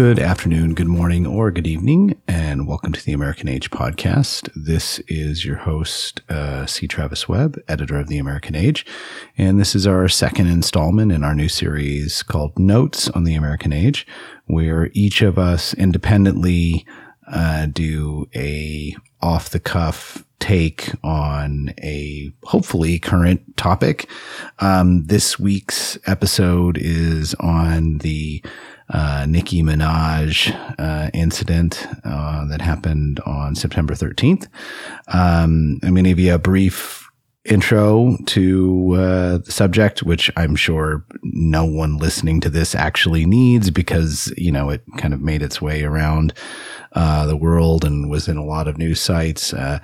Good afternoon, good morning, or good evening, and welcome to the American Age podcast. This is your host, uh, C. Travis Webb, editor of the American Age, and this is our second installment in our new series called Notes on the American Age, where each of us independently uh, do a off the cuff take on a hopefully current topic. Um, this week's episode is on the uh, Nicki Minaj uh, incident uh, that happened on September 13th. Um, I'm going to give you a brief intro to uh, the subject, which I'm sure no one listening to this actually needs because, you know, it kind of made its way around uh, the world and was in a lot of news sites. Uh,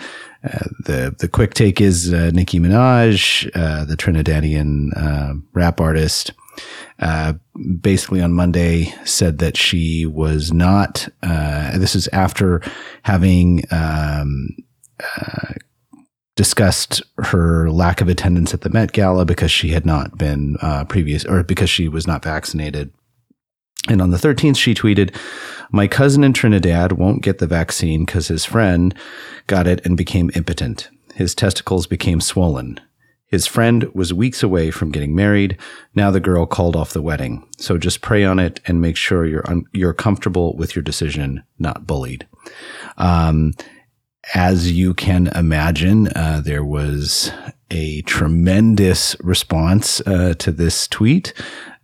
uh the the quick take is uh, Nicki Minaj, uh, the Trinidadian rap artist, uh, basically on Monday said that she was not. Uh, this is after having um, uh, discussed her lack of attendance at the Met Gala because she had not been uh, previous or because she was not vaccinated. And on the 13th, she tweeted, My cousin in Trinidad won't get the vaccine because his friend got it and became impotent. His testicles became swollen. His friend was weeks away from getting married. Now the girl called off the wedding. So just pray on it and make sure you're un- you're comfortable with your decision, not bullied. Um, as you can imagine, uh, there was a tremendous response uh, to this tweet.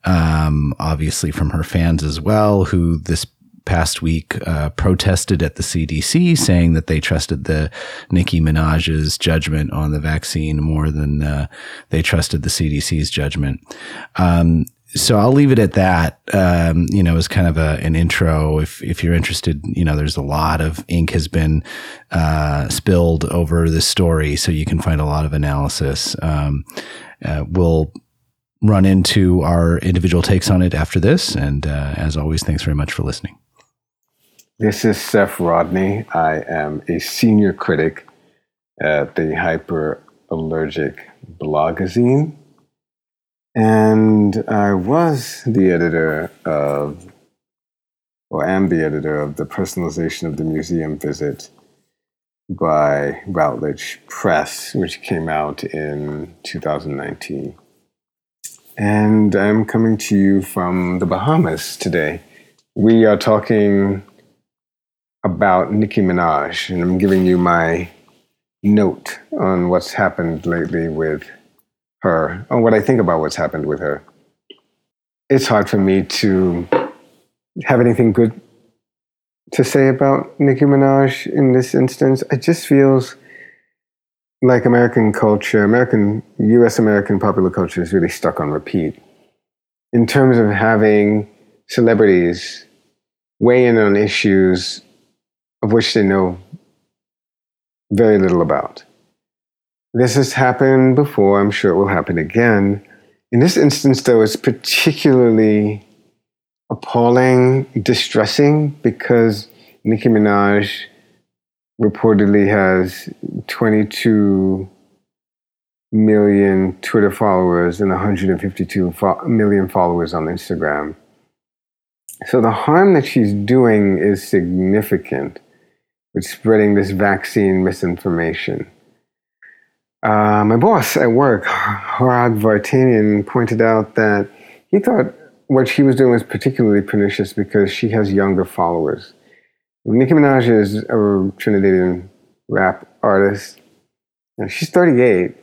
Um, obviously from her fans as well, who this past week uh, protested at the CDC, saying that they trusted the Nicki Minaj's judgment on the vaccine more than uh, they trusted the CDC's judgment. Um, so I'll leave it at that. Um, you know, as kind of a, an intro. If if you're interested, you know, there's a lot of ink has been uh, spilled over this story, so you can find a lot of analysis. Um, uh, we'll run into our individual takes on it after this, and uh, as always, thanks very much for listening. This is Seph Rodney. I am a senior critic at the Hyperallergic Blogazine. And I was the editor of, or am the editor of the personalization of the museum visit by Routledge Press, which came out in 2019. And I'm coming to you from the Bahamas today. We are talking about Nicki Minaj, and I'm giving you my note on what's happened lately with her, on what I think about what's happened with her. It's hard for me to have anything good to say about Nicki Minaj in this instance. It just feels like American culture, American, US American popular culture is really stuck on repeat. In terms of having celebrities weigh in on issues of which they know very little about. This has happened before, I'm sure it will happen again. In this instance, though, it's particularly appalling, distressing, because Nicki Minaj reportedly has 22 million Twitter followers and 152 fo- million followers on Instagram. So the harm that she's doing is significant with spreading this vaccine misinformation. Uh, my boss at work, Hrag Vartanian, pointed out that he thought what she was doing was particularly pernicious because she has younger followers. Nicki Minaj is a Trinidadian rap artist. And she's 38,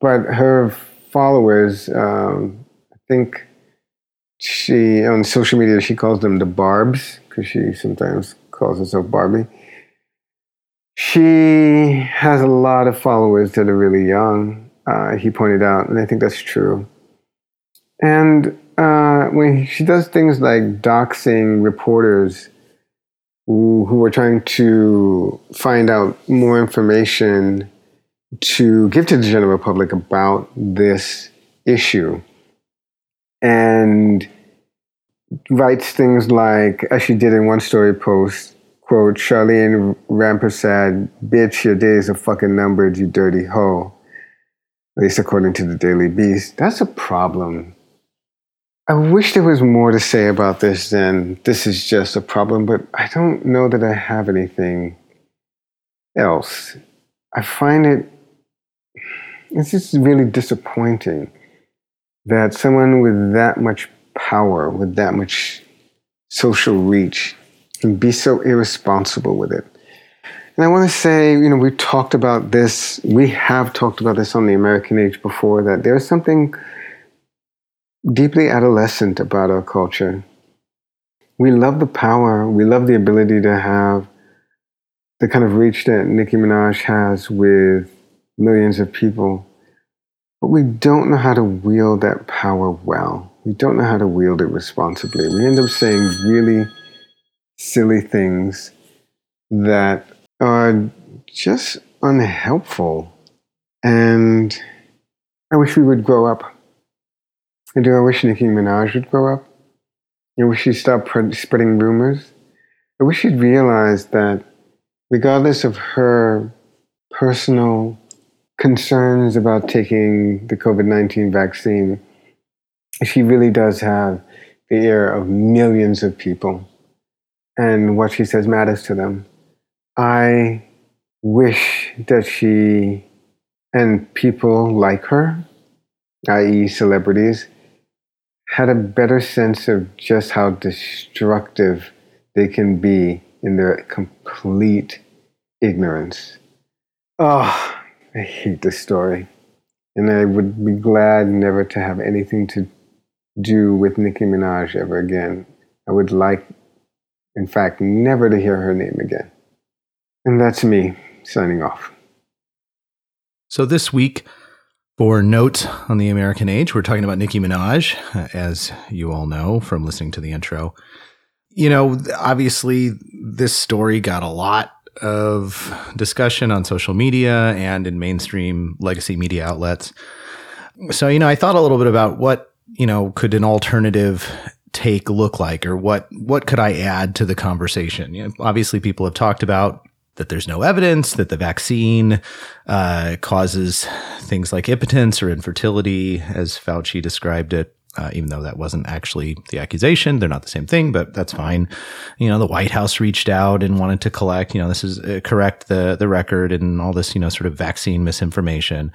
but her followers, um, I think she, on social media, she calls them the Barbs because she sometimes calls herself Barbie. She has a lot of followers that are really young, uh, he pointed out, and I think that's true. And uh, when she does things like doxing reporters who, who are trying to find out more information to give to the general public about this issue, and writes things like, as she did in one story post, quote, Charlene Rampersad, bitch, your days are fucking numbered, you dirty hoe. At least according to the Daily Beast. That's a problem I wish there was more to say about this than this is just a problem, but I don't know that I have anything else. I find it it's just really disappointing that someone with that much power, with that much social reach, can be so irresponsible with it. And I want to say, you know, we talked about this, we have talked about this on the American Age before, that there's something deeply adolescent about our culture. We love the power, we love the ability to have the kind of reach that Nicki Minaj has with millions of people. But we don't know how to wield that power well. We don't know how to wield it responsibly. We end up saying really silly things that are just unhelpful. And I wish we would grow up. I do. I wish Nicki Minaj would grow up. I wish she'd stop spreading rumors. I wish she'd realize that regardless of her personal concerns about taking the COVID 19 vaccine, she really does have the ear of millions of people. And what she says matters to them. I wish that she and people like her, i.e., celebrities, had a better sense of just how destructive they can be in their complete ignorance. Oh, I hate this story. And I would be glad never to have anything to do with Nicki Minaj ever again. I would like, in fact, never to hear her name again. And that's me signing off. So this week, for notes on the American age, we're talking about Nicki Minaj, as you all know from listening to the intro. You know, obviously, this story got a lot of discussion on social media and in mainstream legacy media outlets. So, you know, I thought a little bit about what, you know, could an alternative take look like or what what could I add to the conversation? You know, obviously people have talked about that there's no evidence that the vaccine uh, causes things like impotence or infertility, as Fauci described it uh, even though that wasn't actually the accusation. They're not the same thing, but that's fine. You know, the White House reached out and wanted to collect, you know, this is uh, correct the the record and all this, you know, sort of vaccine misinformation.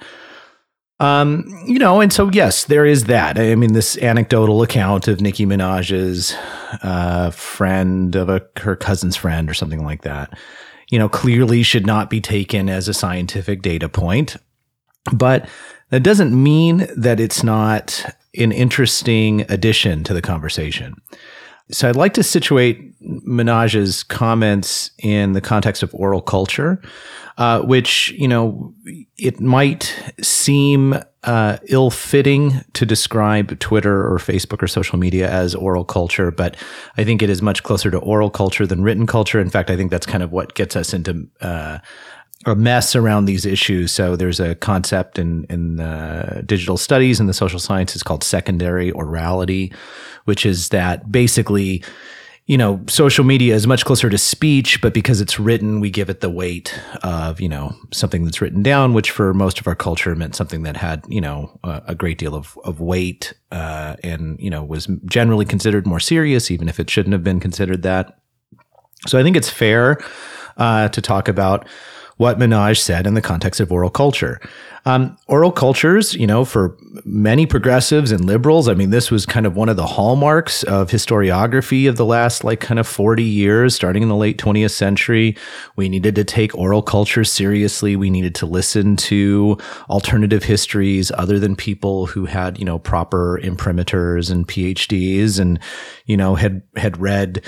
Um, you know, and so yes, there is that. I mean, this anecdotal account of Nicki Minaj's uh, friend of a her cousin's friend or something like that. You know, clearly should not be taken as a scientific data point, but that doesn't mean that it's not an interesting addition to the conversation. So I'd like to situate Minaj's comments in the context of oral culture, uh, which, you know, it might seem uh, ill fitting to describe Twitter or Facebook or social media as oral culture, but I think it is much closer to oral culture than written culture. In fact, I think that's kind of what gets us into uh, a mess around these issues. So there's a concept in in uh, digital studies and the social sciences called secondary orality, which is that basically, you know, social media is much closer to speech, but because it's written, we give it the weight of you know something that's written down, which for most of our culture meant something that had you know a, a great deal of of weight uh, and you know was generally considered more serious, even if it shouldn't have been considered that. So I think it's fair uh, to talk about what Minaj said in the context of oral culture. Um, oral cultures, you know, for many progressives and liberals, I mean, this was kind of one of the hallmarks of historiography of the last, like, kind of 40 years, starting in the late 20th century. We needed to take oral culture seriously. We needed to listen to alternative histories other than people who had, you know, proper imprimaturs and PhDs and, you know, had, had read,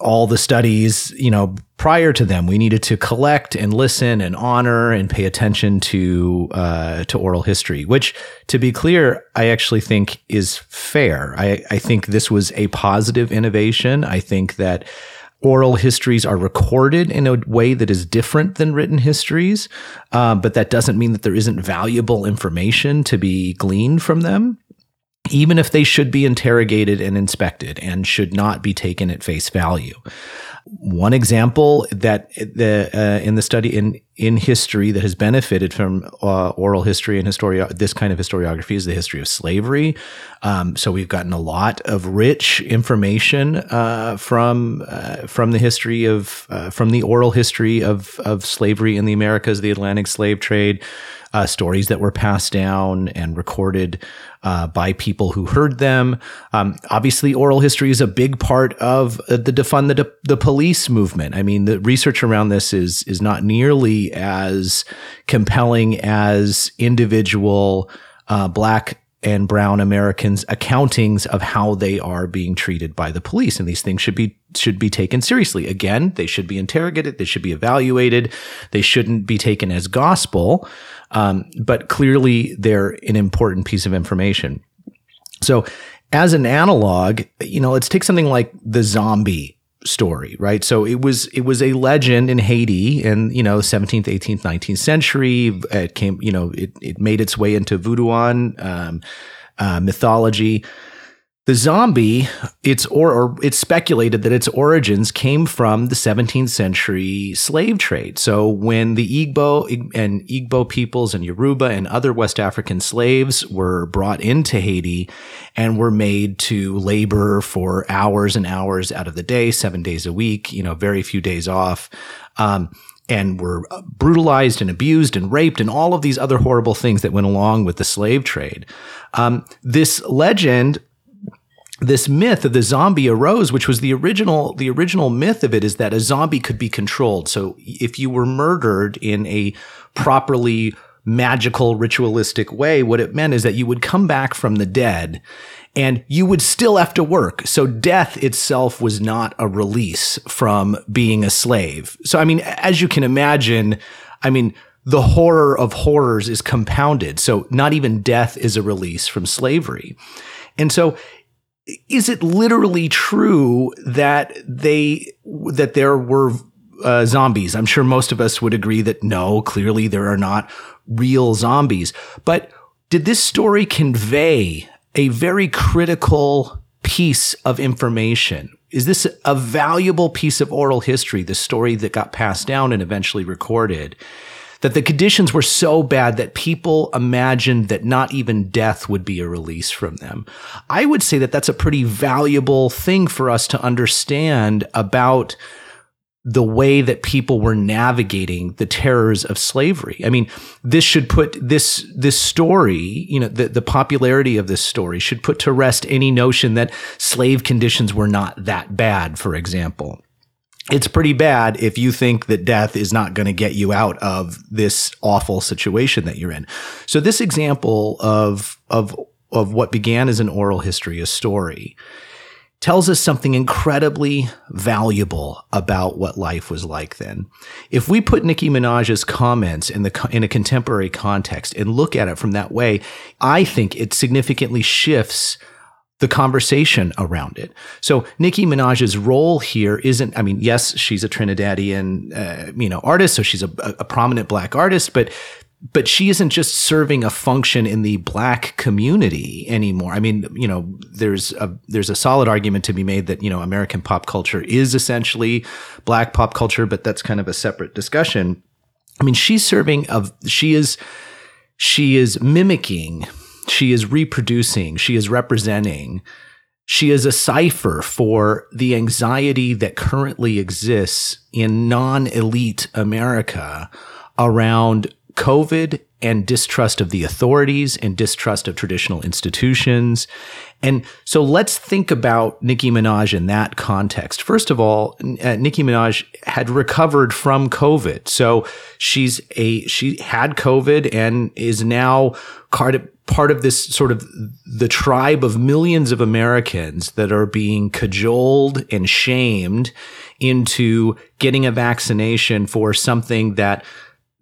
all the studies, you know, prior to them, we needed to collect and listen and honor and pay attention to uh, to oral history. Which, to be clear, I actually think is fair. I, I think this was a positive innovation. I think that oral histories are recorded in a way that is different than written histories, uh, but that doesn't mean that there isn't valuable information to be gleaned from them even if they should be interrogated and inspected and should not be taken at face value. one example that the uh, in the study in in history that has benefited from uh, oral history and historia this kind of historiography is the history of slavery. Um, so we've gotten a lot of rich information uh, from uh, from the history of uh, from the oral history of of slavery in the Americas, the Atlantic slave trade uh, stories that were passed down and recorded uh, by people who heard them. Um, obviously, oral history is a big part of uh, the defund the, the police movement. I mean, the research around this is is not nearly as compelling as individual uh, black and brown Americans accountings of how they are being treated by the police. And these things should be should be taken seriously. Again, they should be interrogated, they should be evaluated, they shouldn't be taken as gospel. Um, but clearly, they're an important piece of information. So, as an analog, you know, let's take something like the zombie story, right? So it was it was a legend in Haiti in you know 17th, 18th, 19th century. It came, you know, it it made its way into voodooan um, uh, mythology. The zombie, it's or, or, it's speculated that its origins came from the 17th century slave trade. So when the Igbo and Igbo peoples and Yoruba and other West African slaves were brought into Haiti and were made to labor for hours and hours out of the day, seven days a week, you know, very few days off. Um, and were brutalized and abused and raped and all of these other horrible things that went along with the slave trade. Um, this legend this myth of the zombie arose, which was the original, the original myth of it is that a zombie could be controlled. So if you were murdered in a properly magical, ritualistic way, what it meant is that you would come back from the dead and you would still have to work. So death itself was not a release from being a slave. So, I mean, as you can imagine, I mean, the horror of horrors is compounded. So not even death is a release from slavery. And so is it literally true that they that there were uh, zombies? I'm sure most of us would agree that no, clearly there are not real zombies. But did this story convey a very critical piece of information? Is this a valuable piece of oral history, the story that got passed down and eventually recorded? That the conditions were so bad that people imagined that not even death would be a release from them. I would say that that's a pretty valuable thing for us to understand about the way that people were navigating the terrors of slavery. I mean, this should put this this story, you know, the, the popularity of this story should put to rest any notion that slave conditions were not that bad, for example it's pretty bad if you think that death is not going to get you out of this awful situation that you're in. So this example of of of what began as an oral history, a story, tells us something incredibly valuable about what life was like then. If we put Nicki Minaj's comments in the in a contemporary context and look at it from that way, I think it significantly shifts the conversation around it. So Nicki Minaj's role here isn't, I mean, yes, she's a Trinidadian, uh, you know, artist. So she's a, a prominent black artist, but but she isn't just serving a function in the black community anymore. I mean, you know, there's a there's a solid argument to be made that you know American pop culture is essentially black pop culture, but that's kind of a separate discussion. I mean, she's serving of she is she is mimicking she is reproducing, she is representing, she is a cipher for the anxiety that currently exists in non elite America around COVID and distrust of the authorities and distrust of traditional institutions. And so let's think about Nicki Minaj in that context. First of all, uh, Nicki Minaj had recovered from COVID. So she's a, she had COVID and is now card- part of this sort of the tribe of millions of Americans that are being cajoled and shamed into getting a vaccination for something that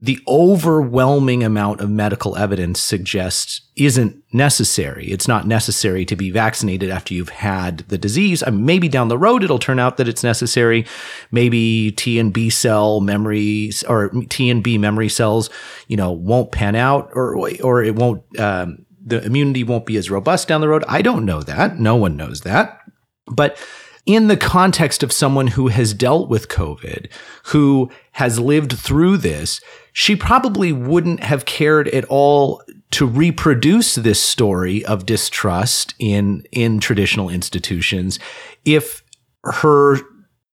the overwhelming amount of medical evidence suggests isn't necessary. It's not necessary to be vaccinated after you've had the disease. I mean, maybe down the road it'll turn out that it's necessary. Maybe T and B cell memories or T and B memory cells, you know, won't pan out or or it won't. Um, the immunity won't be as robust down the road. I don't know that. No one knows that. But in the context of someone who has dealt with COVID, who has lived through this, she probably wouldn't have cared at all to reproduce this story of distrust in in traditional institutions if her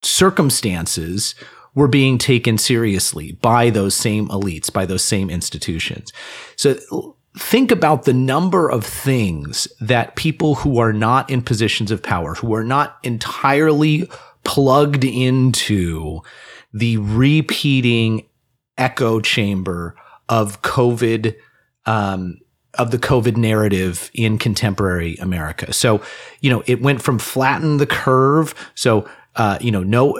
circumstances were being taken seriously by those same elites, by those same institutions. So think about the number of things that people who are not in positions of power, who are not entirely plugged into the repeating echo chamber of COVID, um, of the COVID narrative in contemporary America. So, you know, it went from flatten the curve. So, uh, you know, no,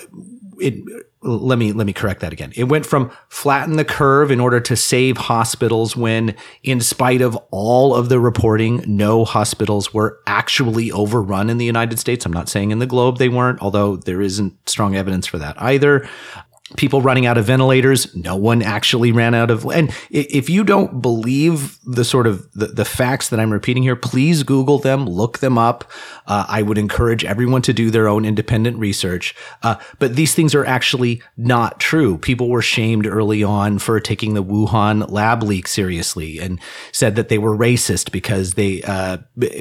it, let me let me correct that again. It went from flatten the curve in order to save hospitals when in spite of all of the reporting no hospitals were actually overrun in the United States. I'm not saying in the globe they weren't, although there isn't strong evidence for that either people running out of ventilators. No one actually ran out of. And if you don't believe the sort of the, the facts that I'm repeating here, please Google them, look them up. Uh, I would encourage everyone to do their own independent research. Uh, but these things are actually not true. People were shamed early on for taking the Wuhan lab leak seriously and said that they were racist because they uh,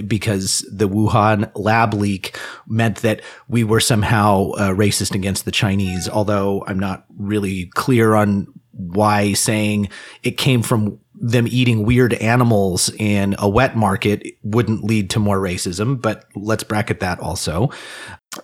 because the Wuhan lab leak meant that we were somehow uh, racist against the Chinese. Although I'm not really clear on why saying it came from them eating weird animals in a wet market wouldn't lead to more racism, but let's bracket that also.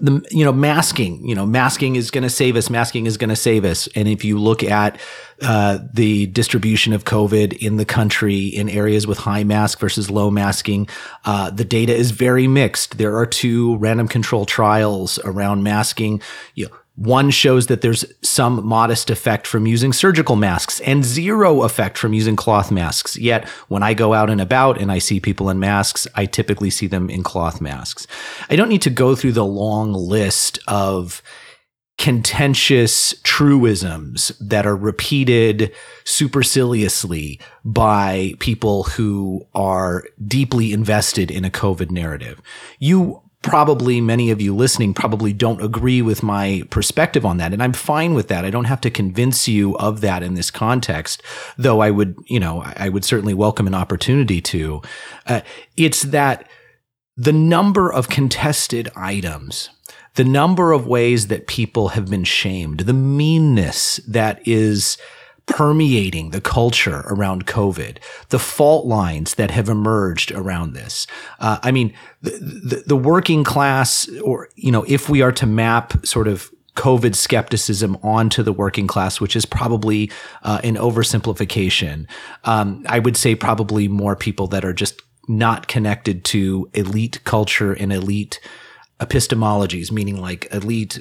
The, you know, masking, you know, masking is going to save us. Masking is going to save us. And if you look at, uh, the distribution of COVID in the country in areas with high mask versus low masking, uh, the data is very mixed. There are two random control trials around masking. You know, one shows that there's some modest effect from using surgical masks and zero effect from using cloth masks. Yet when I go out and about and I see people in masks, I typically see them in cloth masks. I don't need to go through the long list of contentious truisms that are repeated superciliously by people who are deeply invested in a COVID narrative. You probably many of you listening probably don't agree with my perspective on that. And I'm fine with that. I don't have to convince you of that in this context, though I would, you know, I would certainly welcome an opportunity to. Uh, it's that the number of contested items, the number of ways that people have been shamed, the meanness that is permeating the culture around COVID, the fault lines that have emerged around this. Uh, I mean, the, the, the working class, or, you know, if we are to map sort of COVID skepticism onto the working class, which is probably uh, an oversimplification. Um, I would say probably more people that are just not connected to elite culture and elite epistemologies, meaning like elite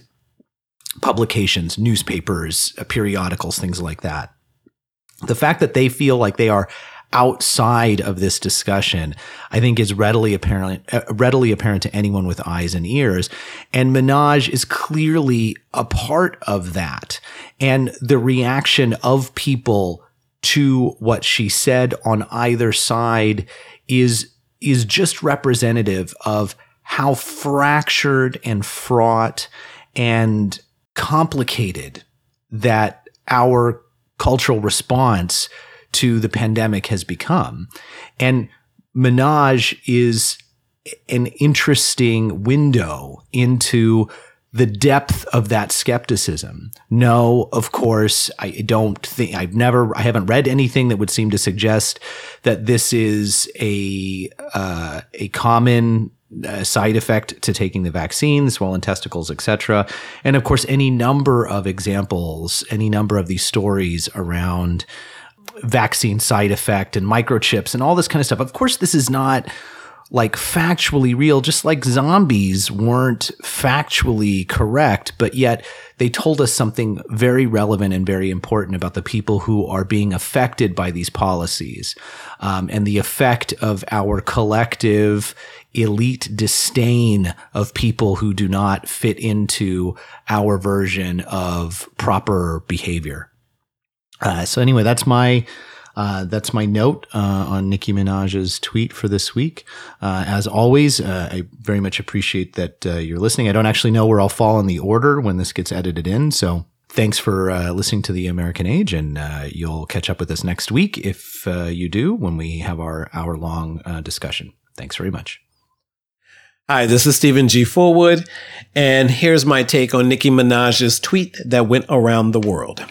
publications, newspapers, periodicals, things like that the fact that they feel like they are outside of this discussion, I think is readily apparent, uh, readily apparent to anyone with eyes and ears. And Minaj is clearly a part of that. And the reaction of people to what she said on either side is, is just representative of how fractured and fraught and complicated that our cultural response to the pandemic has become. And Minaj is an interesting window into the depth of that skepticism. No, of course, I don't think I've never, I haven't read anything that would seem to suggest that this is a uh, a common side effect to taking the vaccine, swollen testicles, etc. And of course, any number of examples, any number of these stories around vaccine side effect and microchips and all this kind of stuff. Of course, this is not like factually real, just like zombies weren't factually correct, but yet they told us something very relevant and very important about the people who are being affected by these policies um, and the effect of our collective elite disdain of people who do not fit into our version of proper behavior. Uh, so anyway, that's my Uh, that's my note uh, on Nicki Minaj's tweet for this week. Uh, as always, uh, I very much appreciate that uh, you're listening. I don't actually know where I'll fall in the order when this gets edited in, so thanks for uh, listening to the American Age, and you'll catch up with us next week if you do when we have our hour long discussion. Thanks very much. Hi, this is Steven G. Fullwood, and here's my take on Nicki Minaj's tweet that went around the world.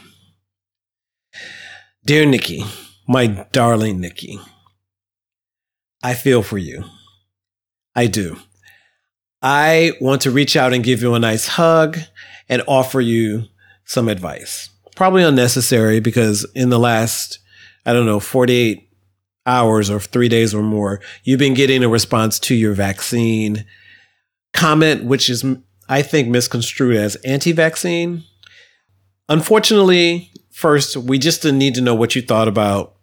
Dear Nicki, my darling Nicki, I feel for you. I do. I want to reach out and give you a nice hug and offer you some advice. Probably unnecessary because in the last, I don't know, 48 hours or three days or more, you've been getting a response to your vaccine comment, which is, I think, misconstrued as anti vaccine. Unfortunately, first, we just didn't need to know what you thought about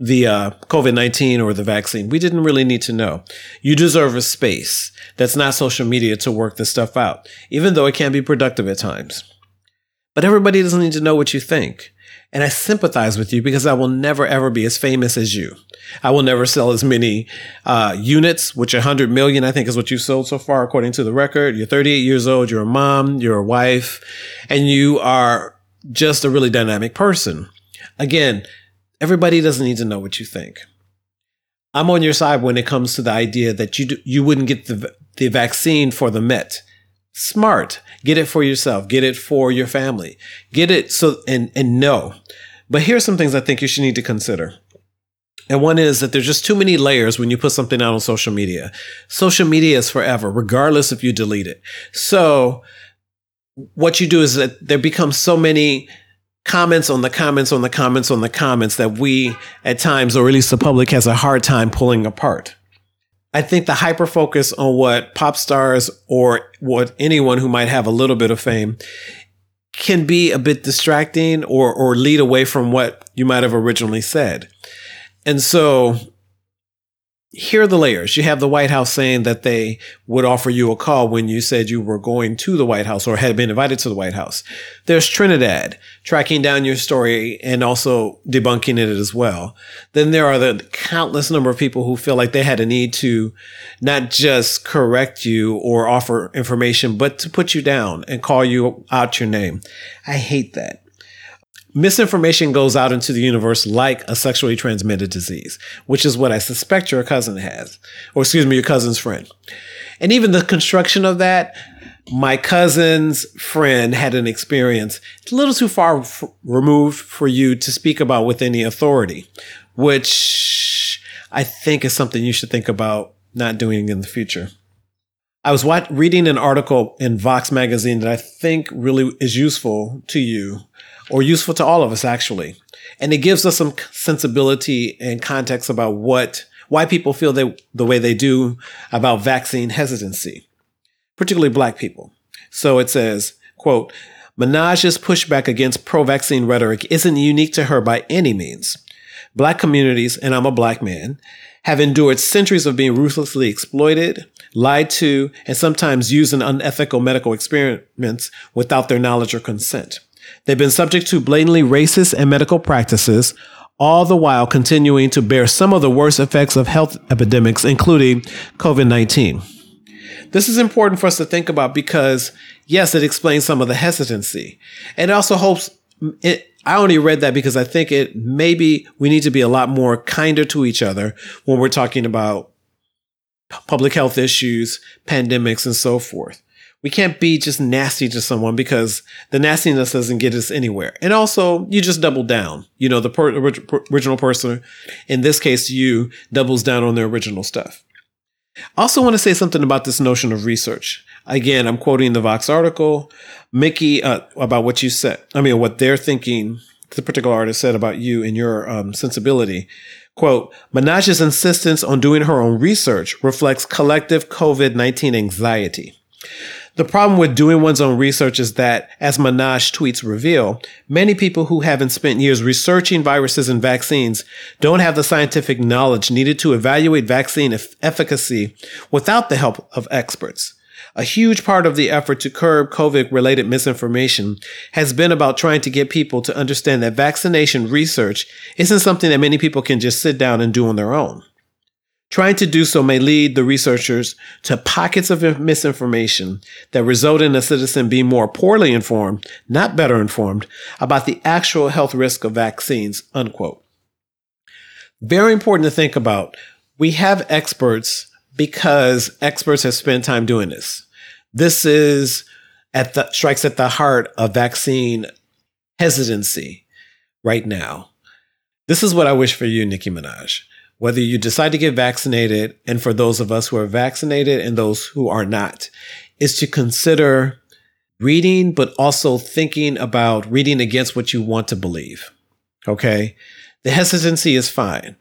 the uh, COVID 19 or the vaccine. We didn't really need to know. You deserve a space that's not social media to work this stuff out, even though it can be productive at times. But everybody doesn't need to know what you think. And I sympathize with you because I will never ever be as famous as you. I will never sell as many uh, units, which 100 million, I think, is what you sold so far, according to the record. You're 38 years old, you're a mom, you're a wife, and you are just a really dynamic person. Again, everybody doesn't need to know what you think. I'm on your side when it comes to the idea that you do, you wouldn't get the the vaccine for the Met. Smart. Get it for yourself. Get it for your family. Get it so and and know. But here's some things I think you should need to consider. And one is that there's just too many layers when you put something out on social media. Social media is forever, regardless if you delete it. So what you do is that there becomes so many comments on the comments on the comments on the comments that we at times, or at least the public has a hard time pulling apart. I think the hyper focus on what pop stars or what anyone who might have a little bit of fame can be a bit distracting or or lead away from what you might have originally said. And so here are the layers. You have the White House saying that they would offer you a call when you said you were going to the White House or had been invited to the White House. There's Trinidad tracking down your story and also debunking it as well. Then there are the countless number of people who feel like they had a need to not just correct you or offer information, but to put you down and call you out your name. I hate that misinformation goes out into the universe like a sexually transmitted disease, which is what I suspect your cousin has, or excuse me, your cousin's friend. And even the construction of that, my cousin's friend had an experience a little too far f- removed for you to speak about with any authority, which I think is something you should think about not doing in the future. I was watch- reading an article in Vox magazine that I think really is useful to you or useful to all of us actually. And it gives us some sensibility and context about what, why people feel they, the way they do about vaccine hesitancy, particularly black people. So it says, quote, Minaj's pushback against pro-vaccine rhetoric isn't unique to her by any means. Black communities, and I'm a black man, have endured centuries of being ruthlessly exploited, lied to, and sometimes used in unethical medical experiments without their knowledge or consent. They've been subject to blatantly racist and medical practices, all the while continuing to bear some of the worst effects of health epidemics, including COVID 19. This is important for us to think about because, yes, it explains some of the hesitancy. It also hopes it, I only read that because I think it maybe we need to be a lot more kinder to each other when we're talking about public health issues, pandemics, and so forth we can't be just nasty to someone because the nastiness doesn't get us anywhere. And also, you just double down. You know, the per- original person, in this case, you doubles down on their original stuff. I also want to say something about this notion of research. Again, I'm quoting the Vox article, Nicki, uh, about what you said. I mean, what they're thinking, the particular artist said about you and your um, sensibility. Quote, Minaj's insistence on doing her own research reflects collective COVID 19 anxiety. The problem with doing one's own research is that, as Minaj tweets reveal, many people who haven't spent years researching viruses and vaccines don't have the scientific knowledge needed to evaluate vaccine efficacy without the help of experts. A huge part of the effort to curb COVID related misinformation has been about trying to get people to understand that vaccination research isn't something that many people can just sit down and do on their own. Trying to do so may lead the researchers to pockets of misinformation that result in a citizen being more poorly informed, not better informed, about the actual health risk of vaccines, unquote. Very important to think about. We have experts because experts have spent time doing this. This is at the strikes at the heart of vaccine hesitancy right now. This is what I wish for you, Nicki Minaj. Whether you decide to get vaccinated, and for those of us who are vaccinated and those who are not, is to consider reading, but also thinking about reading against what you want to believe. Okay. The hesitancy is fine.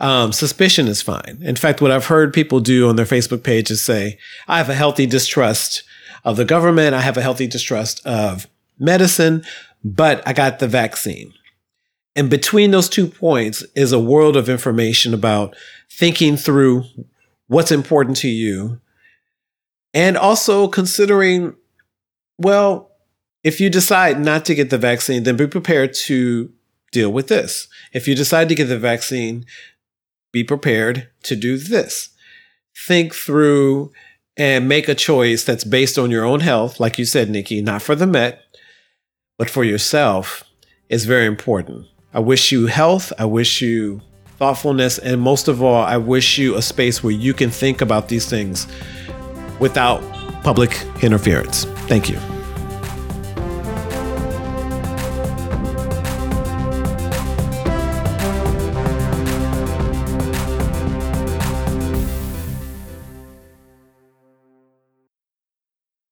Um, suspicion is fine. In fact, what I've heard people do on their Facebook page is say, I have a healthy distrust of the government. I have a healthy distrust of medicine, but I got the vaccine. And between those two points is a world of information about thinking through what's important to you and also considering, well, if you decide not to get the vaccine, then be prepared to deal with this. If you decide to get the vaccine, be prepared to do this. Think through and make a choice that's based on your own health, like you said, Nicki, not for the Met, but for yourself is very important. I wish you health. I wish you thoughtfulness. And most of all, I wish you a space where you can think about these things without public interference. Thank you.